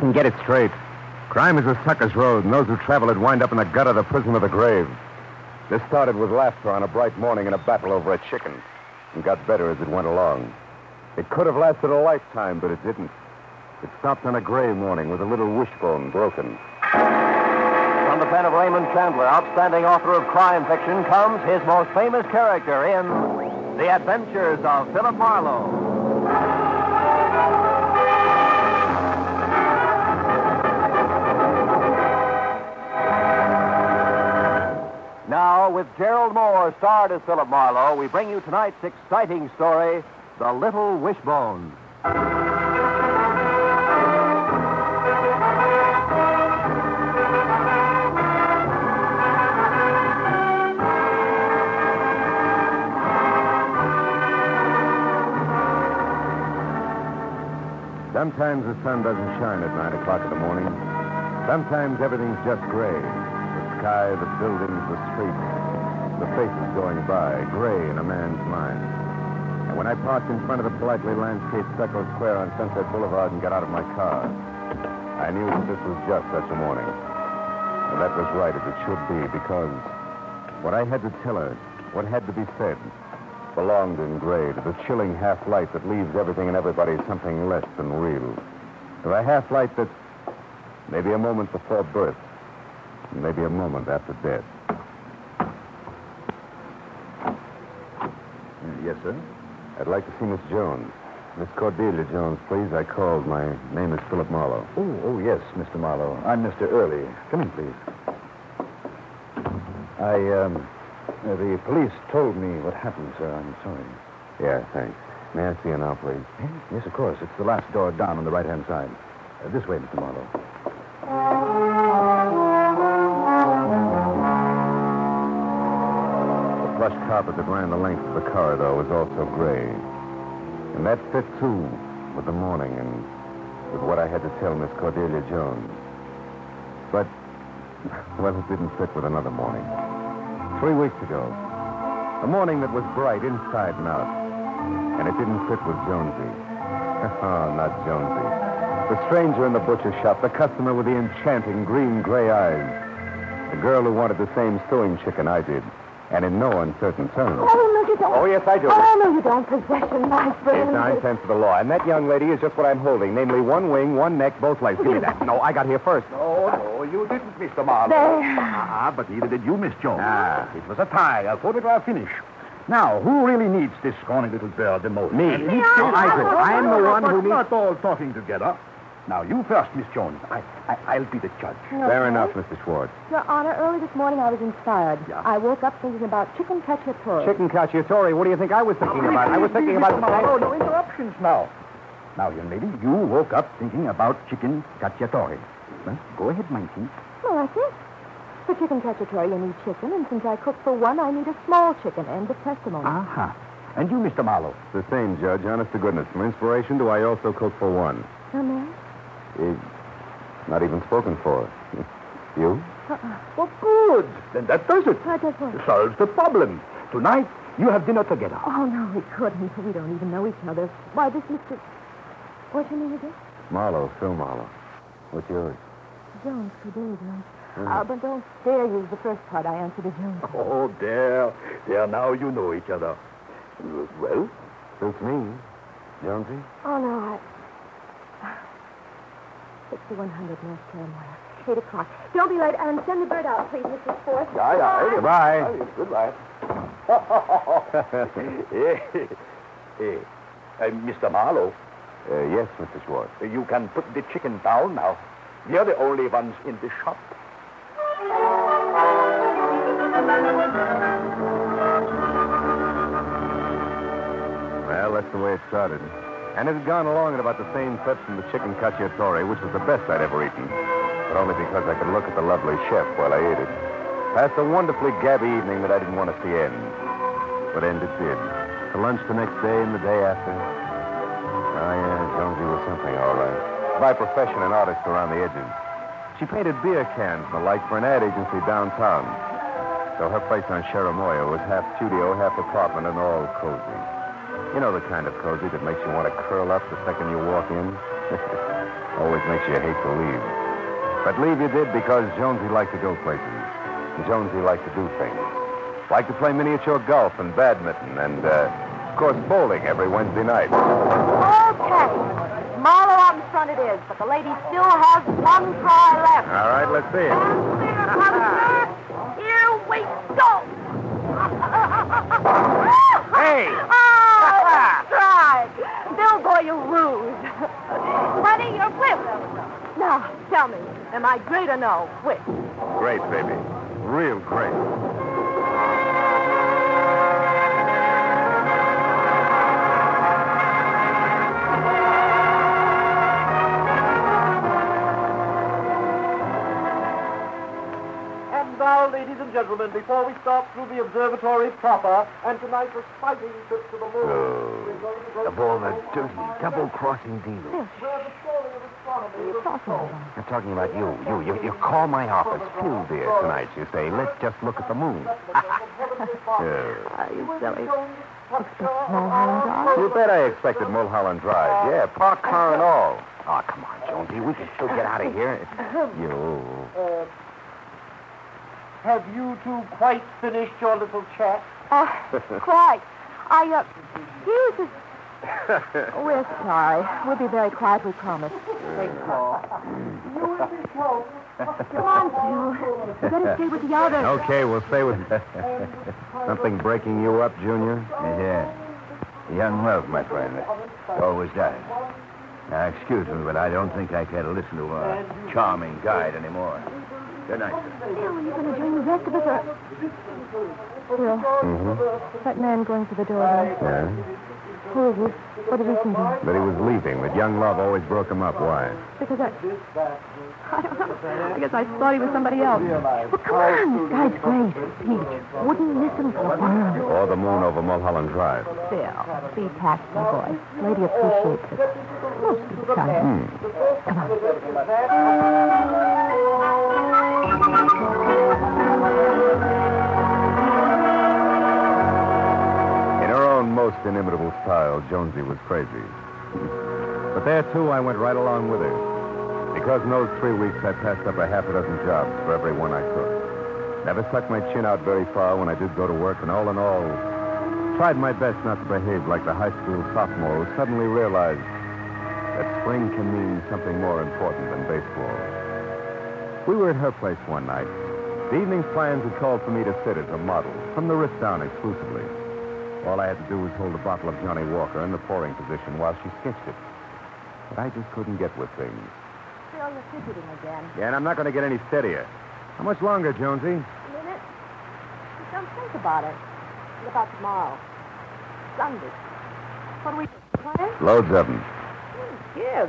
And get it straight. Crime is a sucker's road, and those who travel it wind up in the gutter, the prison of the grave. This started with laughter on a bright morning in a battle over a chicken, and got better as it went along. It could have lasted a lifetime, but it didn't. It stopped on a gray morning with a little wishbone broken. From the pen of Raymond Chandler, outstanding author of crime fiction, comes his most famous character in The Adventures of Philip Marlowe. Now, with Gerald Mohr starred as Philip Marlowe, we bring you tonight's exciting story, The Little Wishbone. Sometimes the sun doesn't shine at 9 o'clock in the morning. Sometimes everything's just gray. The sky, the buildings, the streets, the faces going by, gray in a man's mind. And when I parked in front of the politely landscaped stucco square on Sunset Boulevard and got out of my car, I knew that this was just such a morning. And that was right as it should be, because what I had to tell her, what had to be said, belonged in gray to the chilling half light that leaves everything and everybody something less than real. To the half light that maybe a moment before birth, maybe a moment after death. Yes, sir. I'd like to see Miss Jones. Miss Cordelia Jones, please. I called. My name is Philip Marlowe. Oh, oh, yes, Mr. Marlowe. I'm Mr. Early. Come in, please. I, um, uh, the police told me what happened, sir. I'm sorry. Yeah, thanks. May I see you now, please? Yes, of course. It's the last door down on the right-hand side. Uh, this way, Mr. Marlowe. Plush carpet that ran the length of the corridor was also gray. And that fit, too, with the morning and with what I had to tell Miss Cordelia Jones. But, well, it didn't fit with another morning. Three weeks ago. A morning that was bright inside and out. And it didn't fit with Jonesy. oh, not Jonesy. The stranger in the butcher shop, the customer with the enchanting green-gray eyes. The girl who wanted the same stewing chicken I did. And in no uncertain terms. Oh, no, you don't. Oh, yes, I do. Oh, no, you don't. Possession, my friend. It's nine tenths of the law. And that young lady is just what I'm holding, namely one wing, one neck, both legs. Give me that. No, I got here first. No, no, you didn't, Mr. Marlowe. There. Ah, but neither did you, Miss Jones. Ah. It was a tie, a photograph finish. Now, who really needs this scrawny little bird the most? Me. Me, needs I- to- I do. I am the one who needs- not all talking together. Now, you first, Miss Jones. I, I, I'll be the judge. Fair enough, Mr. Schwartz. Your Honor, early this morning I was inspired. Yeah. I woke up thinking about chicken cacciatore. Chicken cacciatore. What do you think I was thinking about? I was thinking about Mr. Marlowe, oh, no interruptions now. Now, young lady, you woke up thinking about chicken cacciatore. Well, go ahead, Mikey. Well, that's it. For chicken cacciatore, you need chicken, and since I cook for one, I need a small chicken. End of testimony. Aha. And you, Mr. Marlowe? The same, Judge. Honest to goodness. For inspiration, do I also cook for one? No, ma'am? Eh, not even spoken for. You? Uh-uh. Well, good. Then that does it. What does what? Solves the problem. Tonight, you have dinner together. Oh, no, we couldn't. We don't even know each other. Why, this Mr... What's your name again? Marlowe, Phil Marlowe. What's yours? Jones, Cordelia Jones. Uh, but don't dare use the first part I answered as Jones. Oh, there. There, now you know each other. Well, Suits me. Jonesy? Oh, no, I... 6100 North Carolina. 8 o'clock. Don't be late, and send the bird out, please, Mr. Forth. aye, aye. Goodbye. Goodbye. Eh, eh, uh, Mr. Marlowe, Uh, yes, Mr. Schwartz. you can put the chicken down now. We are the only ones in the shop. Well, that's the way it started. And it had gone along at about the same clip from the chicken cacciatore, which was the best I'd ever eaten. But only because I could look at the lovely chef while I ate it. Past a wonderfully gabby evening that I didn't want to see end. But end it did. To lunch the next day and the day after. Oh, yeah, Jonesy was something, all right. By profession, an artist around the edges. She painted beer cans and the like for an ad agency downtown. So her place on Cherimoya was half studio, half apartment, and all cozy. You know the kind of cozy that makes you want to curl up the second you walk in? Always makes you hate to leave. But leave you did because Jonesy liked to go places. And Jonesy liked to do things. Liked to play miniature golf and badminton and, uh, of course, bowling every Wednesday night. Okay. Marlowe out in front it is, but the lady still has one try left. All right, let's see it. Here we go. Hey! Oh, that's right. Bill boy, you lose. Honey, you're whipped. Now, tell me, am I great or no? Whip. Great, baby. Real great. And now, ladies and gentlemen, before we start through the observatory proper, and tonight's exciting trip to the moon, we're going to go Of all the dirty, double-crossing dealers. where the story of astronomy was. I'm talking about you. You, you, you call my office. Phil, dear, tonight. You say, let's just look at the moon. yeah. Are you silly? Expect Mulholland Drive? You bet I expected Mulholland Drive. Yeah, park car and all. Oh, come on, Jonesy. We can still get out of here. You. Uh, have you two quite finished your little chat? Uh, quite. I, uh, excuse us. We're sorry. We'll be very quiet, we promise. You and Miss Hope. Come on, Phil. You better stay with the others. Okay, we'll stay with. Something breaking you up, Junior? Yeah. Young love, my friend. Always does. Now, excuse me, but I don't think I can listen to a charming guide anymore. Good night, sir. Phil, are you going to join the rest of us, or... Phil, Mm-hmm. that man going to the door there. Yeah. Who is? What did he there? But he was leaving, but young love always broke him up. Why? Because I... I don't know. I guess I thought he was somebody else. Well, come on. The sky's gray. Peach. Wouldn't listen for a worm. Or the moon over Mulholland Drive. Phil, be tactful, boy. Lady appreciates it. Most of the time. Hmm. Come on. Most inimitable style, Jonesy was crazy. But there, too, I went right along with her. Because in those three weeks, I passed up a half a dozen jobs for every one I took. Never stuck my chin out very far when I did go to work, and all in all, tried my best not to behave like the high school sophomore who suddenly realized that spring can mean something more important than baseball. We were at her place one night. The evening's plans had called for me to sit as a model, from the wrist down exclusively. All I had to do was hold a bottle of Johnnie Walker in the pouring position while she sketched it. But I just couldn't get with things. Phil, you're fidgeting again. Yeah, and I'm not going to get any steadier. How much longer, Jonesy? A minute. Just don't think about it. What about tomorrow? Sunday. What do we plan? Loads of them. Give.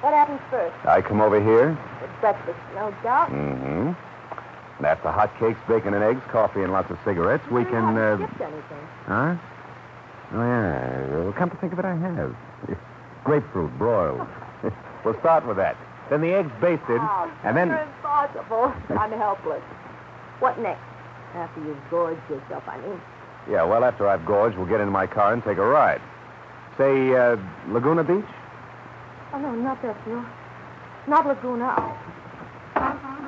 What happens first? I come over here. It's breakfast, no doubt. Mm-hmm. And after hot cakes, bacon and eggs, coffee, and lots of cigarettes, we can. Uh... anything. Huh? Oh, yeah. Well, come to think of it, I have. Grapefruit broiled. we'll start with that. Then the eggs basted, Oh, and then. impossible. I'm helpless. What next? After you've gorged yourself, I mean. Yeah, well, after I've gorged, we'll get in my car and take a ride. Say, uh, Laguna Beach? Oh, no, not that, Phil. Not Laguna.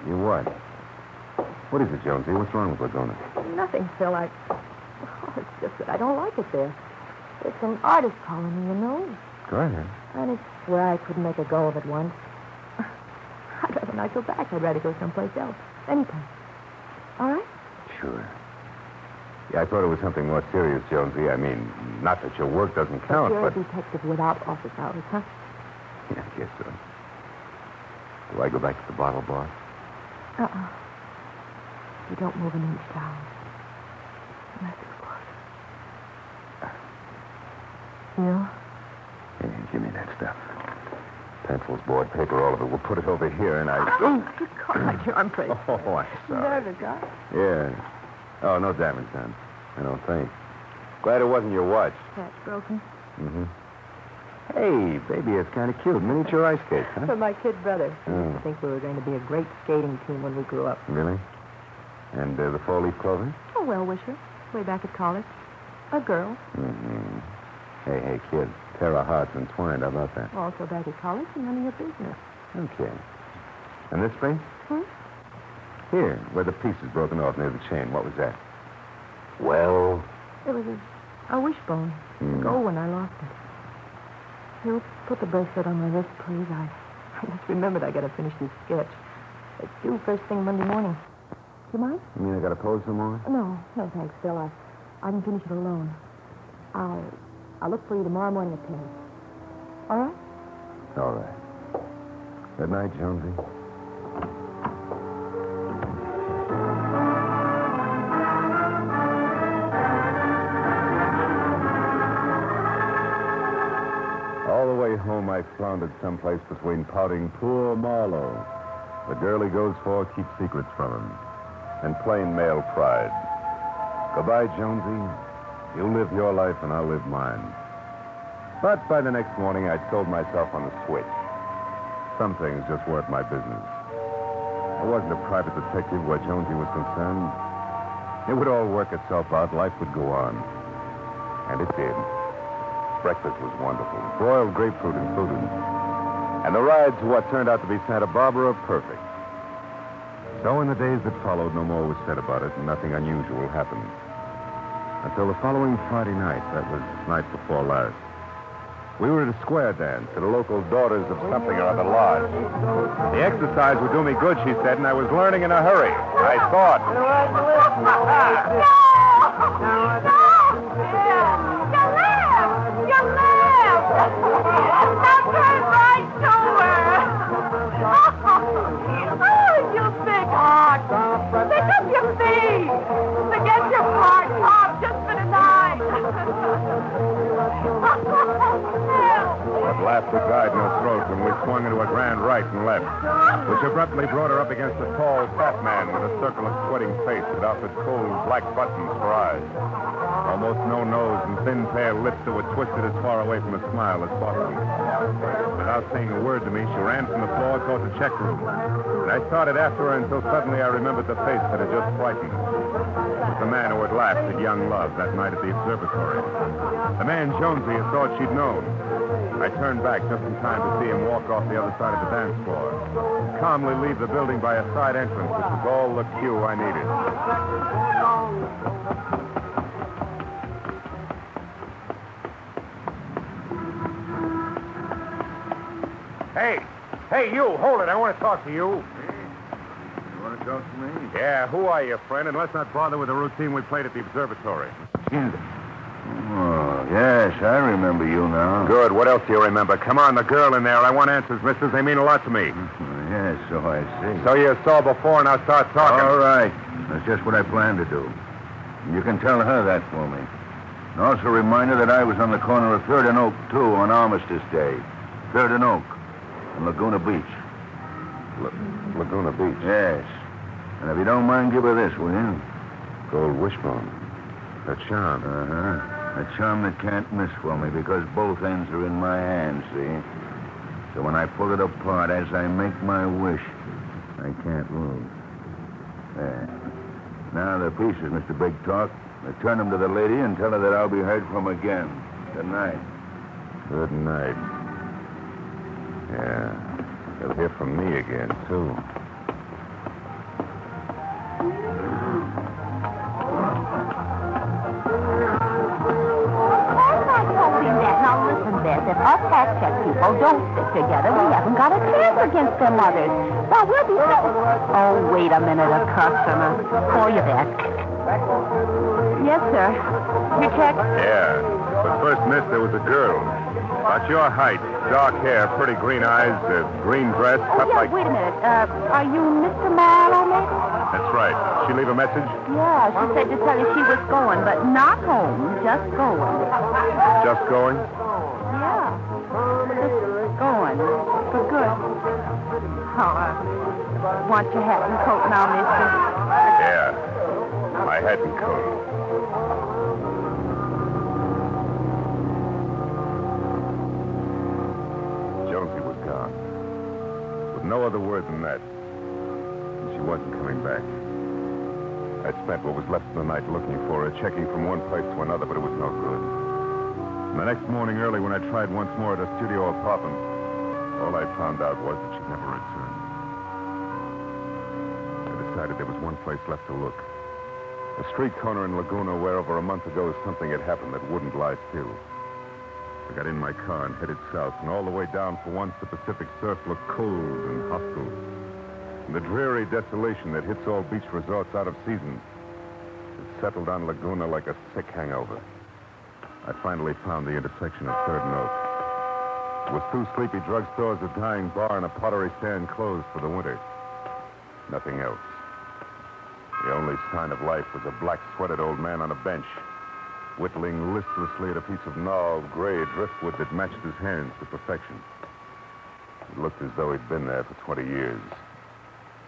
You what? What is it, Jonesy? What's wrong with Laguna? Nothing, Phil. I... Oh, it's just that I don't like it there. It's an artist colony, you know. Go ahead. And it's where I couldn't make a go of it once. I'd rather not go back. I'd rather go someplace else. Anyplace. All right? Sure. Yeah, I thought it was something more serious, Jonesy. I mean, not that your work doesn't count, You're but. a detective without office hours, huh? Yeah, I guess so. Do I go back to the bottle bar? Uh-uh. You don't move an inch down. Unless it's close. Phil? Hey, give me that stuff. Pencils, board, paper, all of it. We'll put it over here, and I. Oh, you caught my arm pretty. Oh, I'm sorry. Nervous, huh? Yeah. Oh, no damage done. I don't think. Glad it wasn't your watch. That's broken. Mm-hmm. Hey, baby, it's kind of cute. Miniature ice skate, huh? For my kid brother. Used Oh. to think we were going to be a great skating team when we grew up. Really? And uh, the four-leaf clover? Oh, well wisher. Way back at college. A girl. Mm-hmm. Hey, hey, kid, pair of hearts entwined. How about that? Also back at college and none of your business. Okay. And this ring? Hmm? Here, where the piece is broken off near the chain. What was that? Well, It was a, a wishbone. Hmm. Gold when I lost it. Here, put the bracelet on my wrist, please. I, I just remembered I got to finish this sketch. It's due first thing Monday morning. Do you mind? You mean I got to pose some more? No, no, thanks, Phil. I, I can finish it alone. I'll, I'll look for you tomorrow morning at 10. All right? All right. Good night, Jonesy. All the way home, I floundered someplace between pouting poor Marlowe, the girl he goes for keeps secrets from him, and plain male pride. Goodbye, Jonesy. You live your life and I'll live mine. But by the next morning, I'd sold myself on the switch. Some things just weren't my business. I wasn't a private detective where Jonesy was concerned. It would all work itself out. Life would go on. And it did. Breakfast was wonderful. Broiled grapefruit included. And the ride to what turned out to be Santa Barbara perfect. So in the days that followed, no more was said about it, and nothing unusual happened. Until the following Friday night. That was night before last. We were at a square dance at a local Daughters of Something or Other lodge. The exercise would do me good, she said, and I was learning in a hurry. I thought. No! No! Oh, but laughter died in her throat when we swung into a grand right and left, which abruptly brought her up against a tall, fat man with a circle of sweating face that offered cold black buttons for eyes. Almost no nose and thin pale lips that were twisted as far away from a smile as possible. Without saying a word to me, she ran from the floor toward the check room. And I started after her until suddenly I remembered the face that had just frightened. Was the man who had laughed at young love that night at the observatory. The man Jonesy had thought she'd known. I turned back just in time to see him walk off the other side of the dance floor. Calmly leave the building by a side entrance, which was all the cue I needed. Hey, hey, you, hold it. I want to talk to you. you want to talk to me? Yeah, who are you, friend? And let's not bother with the routine we played at the observatory. Excuse Oh, yes, I remember you now. Good. What else do you remember? Come on, the girl in there. I want answers, missus. They mean a lot to me. Yes, so I see. So you saw before, now start talking. All right. That's just what I planned to do. You can tell her that for me. And also remind her that I was on the corner of Third and Oak, too, on Armistice Day. Third and Oak, in Laguna Beach. La- Laguna Beach. Yes. And if you don't mind, give her this, will you? Gold wishbone. That charm. Uh-huh. A charm that can't miss for me because both ends are in my hands, see? So when I pull it apart, as I make my wish, I can't lose. There. Now the pieces, Mr. Big Talk. Return them to the lady and tell her that I'll be heard from again. Good night. Good night. Yeah. They'll hear from me again, too. If hat-check people don't stick together, we haven't got a chance against them others. Well, we'll be... So... Oh, wait a minute, a customer. For you, Beth. Yes, sir. Your check? Yeah. But first, miss, there was a girl. About your height, dark hair, pretty green eyes, a green dress, Oh, cut yeah, like... wait a minute. Uh, are you Mr. Marlowe, maybe? That's right. She leave a message? Yeah, she said to tell you she was going, but not home, just going. Just going? Just going. For good. Oh, uh, want your hat and coat now, mister? Yeah. My hat and coat. Jonesy was gone. With no other word than that. And she wasn't coming back. I spent what was left of the night looking for her, checking from one place to another, but it was no good. And the next morning early, when I tried once more at a studio apartment, all I found out was that she'd never returned. I decided there was one place left to look. A street corner in Laguna where over a month ago something had happened that wouldn't lie still. I got in my car and headed south, and all the way down for once the Pacific surf looked cold and hostile. And the dreary desolation that hits all beach resorts out of season had settled on Laguna like a sick hangover. I finally found the intersection of Third and Oak. With two sleepy drugstores, a dying bar, and a pottery stand closed for the winter. Nothing else. The only sign of life was a black sweated old man on a bench, whittling listlessly at a piece of gnarled gray driftwood that matched his hands to perfection. It looked as though he'd been there for 20 years.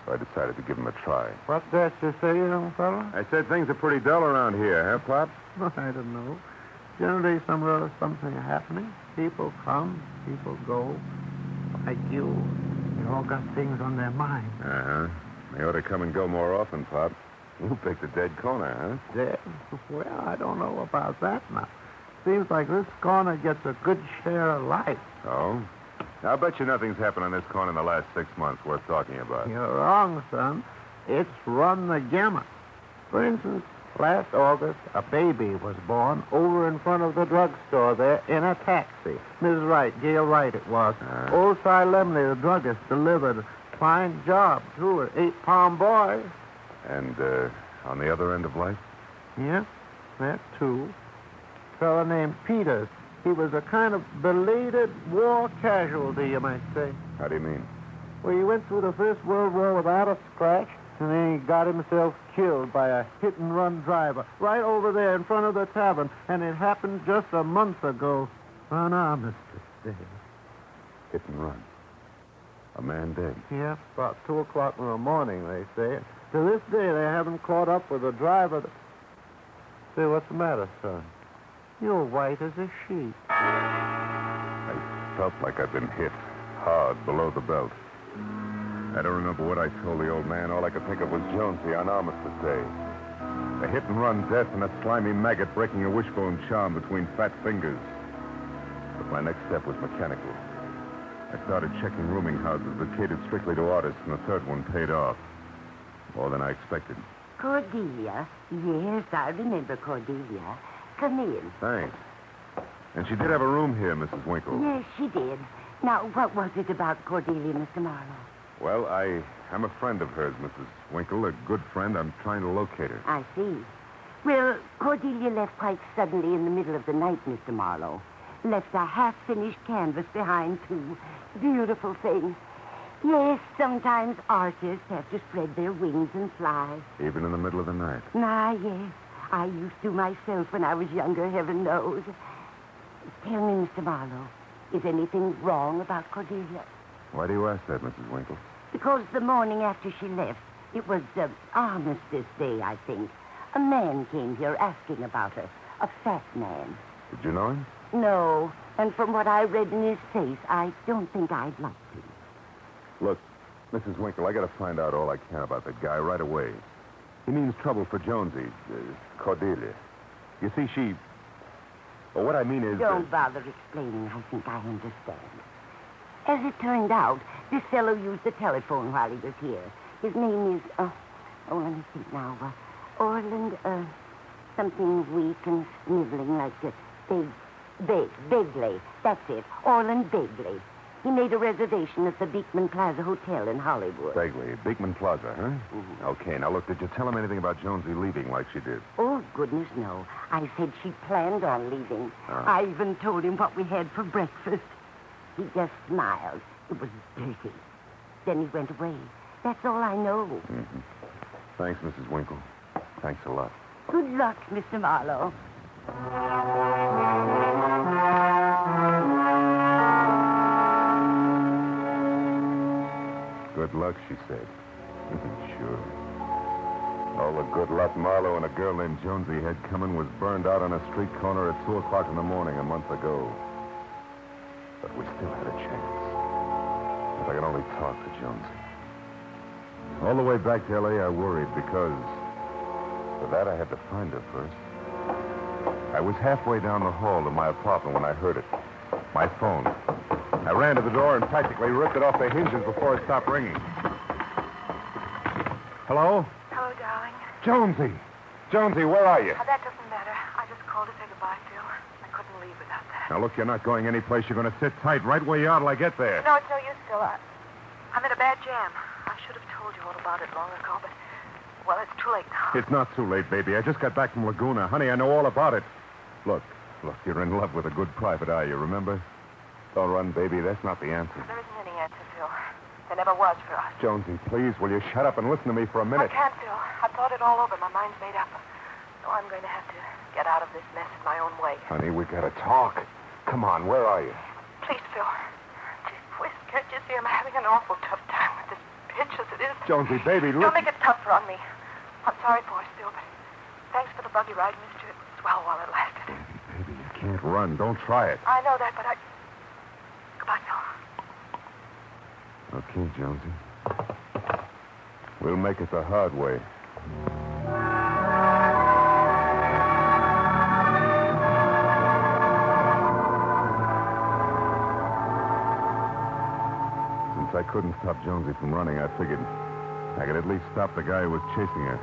So I decided to give him a try. What's that you say, young fellow? I said things are pretty dull around here, huh, Pop? I don't know. Generally, somewhere something happening. People come, people go. Like you. They all got things on their mind. Uh-huh. They ought to come and go more often, Pop. You picked a dead corner, huh? Dead? Well, I don't know about that now. Seems like this corner gets a good share of life. Oh? I'll bet you nothing's happened on this corner in the last six months worth talking about. You're wrong, son. It's run the gamut. For instance, last August, a baby was born over in front of the drugstore there in a taxi. Mrs. Wright, Gail Wright it was. Ah. Old Si Lemley, the druggist, delivered. Fine job, too. An eight-pound boy. And, uh, on the other end of life? Yeah, that too. A Fellow named Peters. He was a kind of belated war casualty, you might say. How do you mean? Well, he went through the First World War without a scratch, and then he got himself killed by a hit-and-run driver right over there in front of the tavern, and it happened just a month ago ah, on Armistice Day. Hit and run. A man dead. Yeah, about 2 o'clock in the morning, they say. To this day, they haven't caught up with the driver. That... Say, what's the matter, son? You're white as a sheet. I felt like I'd been hit hard below the belt. I don't remember what I told the old man. All I could think of was Jonesy on Armistice Day. A hit and run death and a slimy maggot breaking a wishbone charm between fat fingers. But my next step was mechanical. I started checking rooming houses that catered strictly to artists, and the third one paid off. More than I expected. Cordelia. Yes, I remember Cordelia. Come in. Thanks. And she did have a room here, Mrs. Winkle. Yes, she did. Now, what was it about Cordelia, Mr. Marlowe? Well, I am a friend of hers, Mrs. Winkle, a good friend. I'm trying to locate her. I see. Well, Cordelia left quite suddenly in the middle of the night, Mr. Marlowe. Left a half-finished canvas behind, too. Beautiful thing. Yes, sometimes artists have to spread their wings and fly. Even in the middle of the night. Ah, yes. I used to myself when I was younger, heaven knows. Tell me, Mr. Marlowe, is anything wrong about Cordelia? Why do you ask that, Mrs. Winkle? Because the morning after she left, it was uh, Armistice Day, I think. A man came here asking about her. A fat man. Did you know him? No, and from what I read in his face, I don't think I'd like to. Look, Mrs. Winkle, I gotta find out all I can about that guy right away. He means trouble for Jonesy, uh, Cordelia. You see, she. Well, what I mean is. Don't uh, bother explaining. I think I understand. As it turned out, this fellow used the telephone while he was here. His name is, uh, oh, let me think now. Uh, Orland, uh, something weak and sniveling like a big, big, Bigley. That's it. Orland Bigley. He made a reservation at the Beekman Plaza Hotel in Hollywood. Vaguely. Beekman Plaza, huh? Okay, now look, did you tell him anything about Jonesy leaving like she did? Oh, goodness, no. I said she planned on leaving. Ah. I even told him what we had for breakfast. He just smiled. It was dirty. Then he went away. That's all I know. Mm-hmm. Thanks, Mrs. Winkle. Thanks a lot. Good luck, Mr. Marlowe. Good luck, she said. sure. All the good luck Marlowe and a girl named Jonesy had coming was burned out on a street corner at 2 o'clock in the morning a month ago. But we still had a chance. If I could only talk to Jonesy. All the way back to L.A., I worried because for that I had to find her first. I was halfway down the hall to my apartment when I heard it. My phone. I ran to the door and practically ripped it off the hinges before it stopped ringing. Hello? Hello, darling. Jonesy. Jonesy, where are you? Oh, that doesn't matter. I just called to say goodbye, Phil. I couldn't leave without that. Now, look, you're not going anyplace. You're going to sit tight right where you are till I get there. No, it's no use, Phil. I, I'm in a bad jam. I should have told you all about it long ago, but, well, it's too late now. It's not too late, baby. I just got back from Laguna. Honey, I know all about it. Look, look, you're in love with a good private eye, you remember? Don't run, baby. That's not the answer. There isn't any answer, Phil. There never was for us. Jonesy, please, will you shut up and listen to me for a minute? I can't, Phil. I've thought it all over. My mind's made up. So I'm going to have to get out of this mess in my own way. Honey, we've gotta talk. Come on, where are you? Please, Phil. Gee whiz, can't you see I'm having an awful tough time with this pitch as it is? Jonesy, baby, Don't make it tougher on me. I'm sorry for it, Phil, but thanks for the buggy ride, mister. It was swell while it lasted. Baby, you can't run. Don't try it. I know that, but I... Goodbye, Phil. Okay, Jonesy. We'll make it the hard way. Since I couldn't stop Jonesy from running, I figured I could at least stop the guy who was chasing her.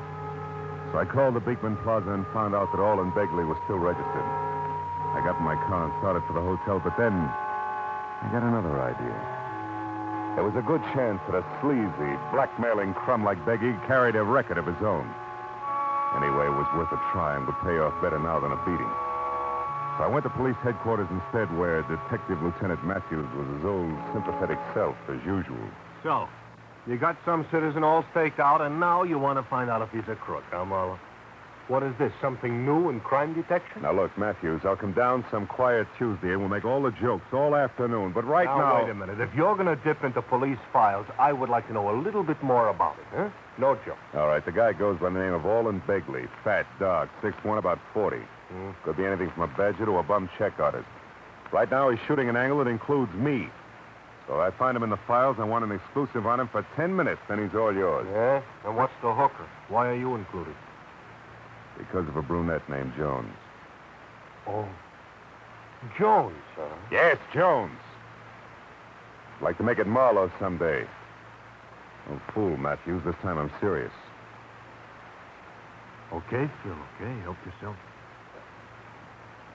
So I called the Beekman Plaza and found out that Orland Begley was still registered. I got in my car and started for the hotel, but then I got another idea. There was a good chance that a sleazy, blackmailing crumb like Begley carried a record of his own. Anyway, it was worth a try and would pay off better now than a beating. So I went to police headquarters instead, where Detective Lieutenant Matthews was his old sympathetic self, as usual. So, you got some citizen all staked out, and now you want to find out if he's a crook, huh, Marlowe? What is this, something new in crime detection? Now, look, Matthews, I'll come down some quiet Tuesday and we'll make all the jokes all afternoon. But right now... now... wait a minute. If you're going to dip into police files, I would like to know a little bit more about it, huh? No joke. All right, the guy goes by the name of Orland Begley. Fat, dark, 6'1", about 40. Hmm. Could be anything from a badger to a bum check artist. Right now, he's shooting an angle that includes me. So I find him in the files. I want an exclusive on him for 10 minutes, then he's all yours. Yeah? And what's the hooker? Why are you included? Because of a brunette named Jones. Oh. Jones, huh? Yes, Jones. I'd like to make it Marlowe someday. Don't fool, Matthews. This time I'm serious. Okay, Phil, okay. Help yourself.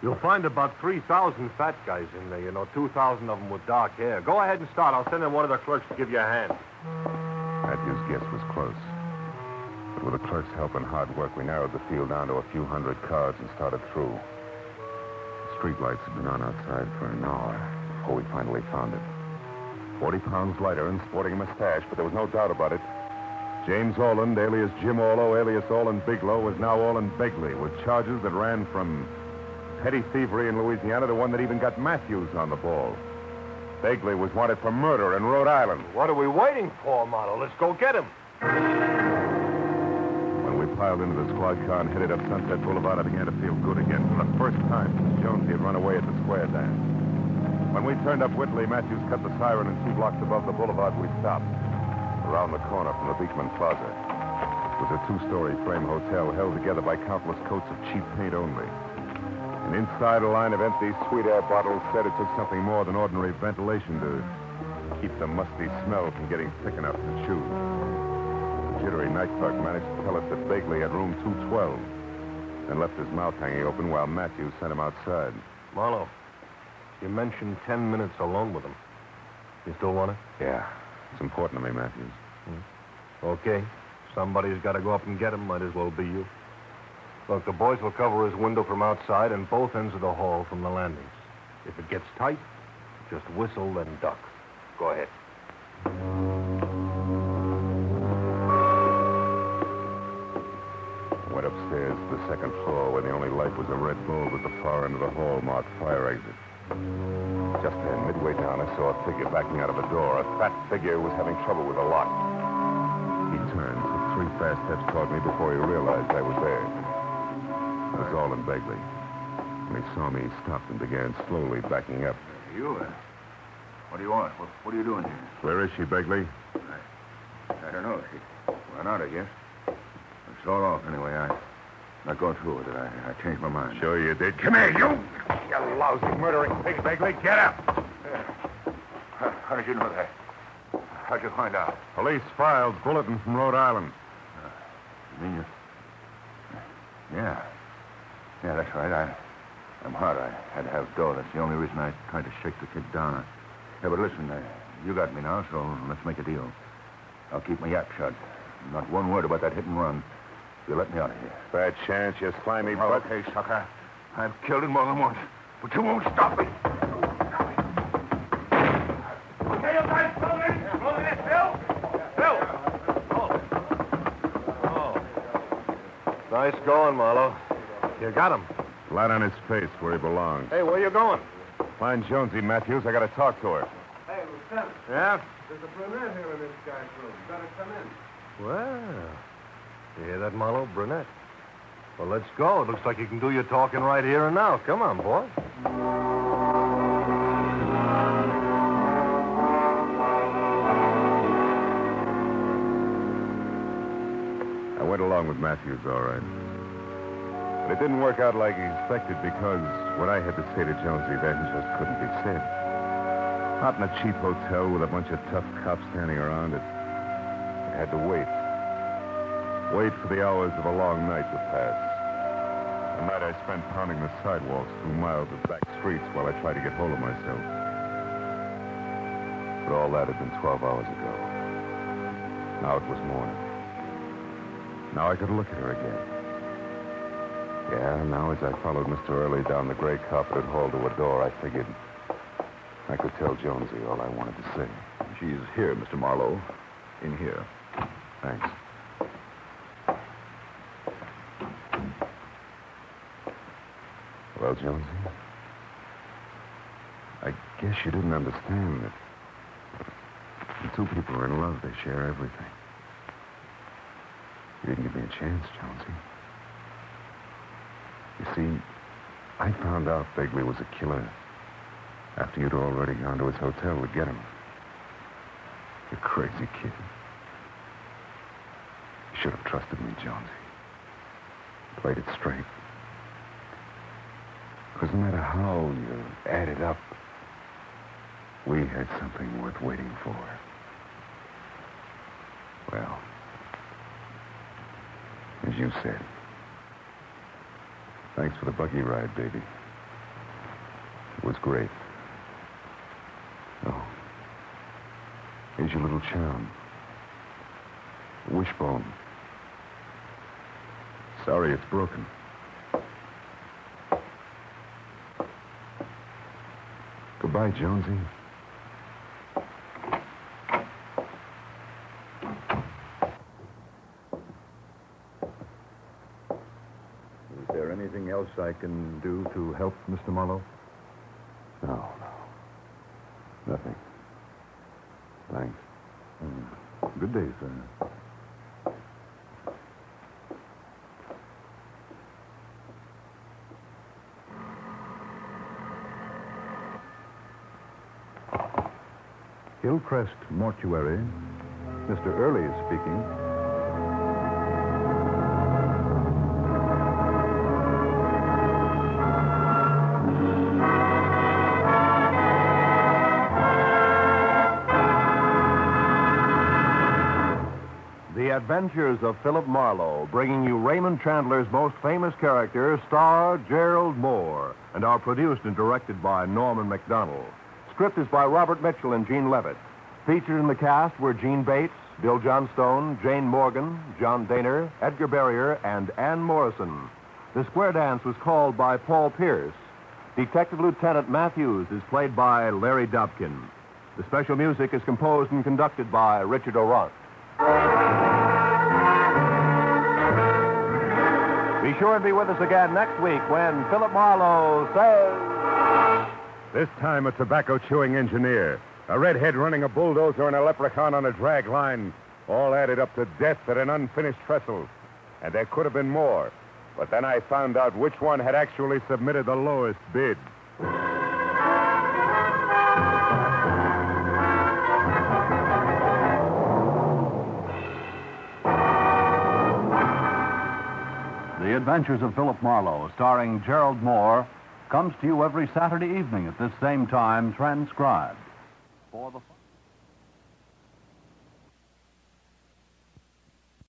You'll find about 3,000 fat guys in there, you know, 2,000 of them with dark hair. Go ahead and start. I'll send in one of the clerks to give you a hand. Matthews' guess was close. But with the clerk's help and hard work, we narrowed the field down to a few hundred cars and started through. The streetlights had been on outside for an hour before we finally found it. Forty pounds lighter and sporting a mustache, but there was no doubt about it. James Orland, alias Jim Orlo, alias Orland Biglow, was now Orland Begley, with charges that ran from petty thievery in Louisiana to one that even got Matthews on the ball. Begley was wanted for murder in Rhode Island. What are we waiting for, Marlowe? Let's go get him. When we piled into the squad car and headed up Sunset Boulevard, I began to feel good again for the first time since Jonesy had run away at the square dance. When we turned up Whitley, Matthews cut the siren, and two blocks above the boulevard, we stopped. Around the corner from the Beekman Plaza. It was a two-story frame hotel held together by countless coats of cheap paint only. And inside a line of empty sweet air bottles said it took something more than ordinary ventilation to keep the musty smell from getting thick enough to chew. The jittery night clerk managed to tell us that Begley had room 212 and left his mouth hanging open while Matthews sent him outside. Marlowe, you mentioned 10 minutes alone with him. You still want it? Yeah, it's important to me, Matthews. Hmm. Okay. Somebody's got to go up and get him. Might as well be you. Look, the boys will cover his window from outside and both ends of the hall from the landings. If it gets tight, just whistle and duck. Go ahead. Went upstairs to the second floor where the only light was a red bulb at the far end of the hall marked fire exit. Just then, midway down, I saw a figure backing out of a door. A fat figure was having trouble with a lock. He turned, took three fast steps toward me before he realized I was there. It was Orland Begley. When he saw me, he stopped and began slowly backing up. You, uh, what do you want? What, what are you doing here? Where is she, Begley? I don't know. She ran out, I guess. I her off anyway. I, Not going through with it. I, I changed my mind. Sure you did. Come here, you! You lousy murdering pig, Begley. Get up! How, how did you know that? How'd you find out? Police files bulletin from Rhode Island. You mean you... Yeah. Yeah, that's right. I, I'm hard. I had to have dough. That's the only reason I tried to shake the kid down. Yeah, but listen, uh, you got me now, so let's make a deal. I'll keep my yap shut. Not one word about that hit and run. You let me out of here. Bad chance, you slimy Oh, butt. okay, sucker. I've killed him more than once, but you won't stop me. Okay, you guys, follow me. Follow me, Bill. Bill. Nice going, Marlowe. You got him. Flat on his face where he belongs. Hey, where you going? Find Jonesy, Matthews. I got to talk to her. Hey, Lieutenant, Yeah? there's a brunette here in this guy's room. You better come in. Well, you hear that, Marlowe? Brunette. Well, let's go. It looks like you can do your talking right here and now. Come on, boy. I went along with Matthews, all right. But it didn't work out like he expected because what I had to say to Jonesy then just couldn't be said. Not in a cheap hotel with a bunch of tough cops standing around it. I had to wait. Wait for the hours of a long night to pass. A night I spent pounding the sidewalks through miles of back streets while I tried to get hold of myself. But all that had been 12 hours ago. Now it was morning. Now I could look at her again. Yeah, now as I followed Mr. Early down the gray carpeted hall to a door, I figured I could tell Jonesy all I wanted to say. She's here, Mr. Marlowe. In here. Thanks. Well, Jonesy, I guess you didn't understand that when two people are in love, they share everything. You didn't give me a chance, Jonesy. You see, I found out Begley was a killer after you'd already gone to his hotel to get him. You crazy kid. You should have trusted me, Jonesy. Played it straight. Because no matter how you add it up, we had something worth waiting for. Well, as you said, thanks for the buggy ride, baby. It was great. Oh, here's your little charm. Wishbone. Sorry it's broken. Goodbye, Jonesy. Is there anything else I can do to help, Mr. Marlowe? No, no. Nothing. Thanks. Hmm. Good day, sir. Hillcrest Mortuary. Mr. Early is speaking. Adventures of Philip Marlowe, bringing you Raymond Chandler's most famous character, star Gerald Mohr, and are produced and directed by Norman Macdonnell. Script is by Robert Mitchell and Gene Levitt. Featured in the cast were Jeanne Bates, Bill Johnstone, Jane Morgan, John Dehner, Edgar Barrier, and Ann Morrison. The square dance was called by Paul Pierce. Detective Lieutenant Matthews is played by Larry Dobkin. The special music is composed and conducted by Richard O'Rourke. Be sure and be with us again next week when Philip Marlowe says. This time, a tobacco chewing engineer, a redhead running a bulldozer, and a leprechaun on a drag line all added up to death at an unfinished trestle. And there could have been more. But then I found out which one had actually submitted the lowest bid. Adventures of Philip Marlowe, starring Gerald Mohr, comes to you every Saturday evening at this same time, transcribed.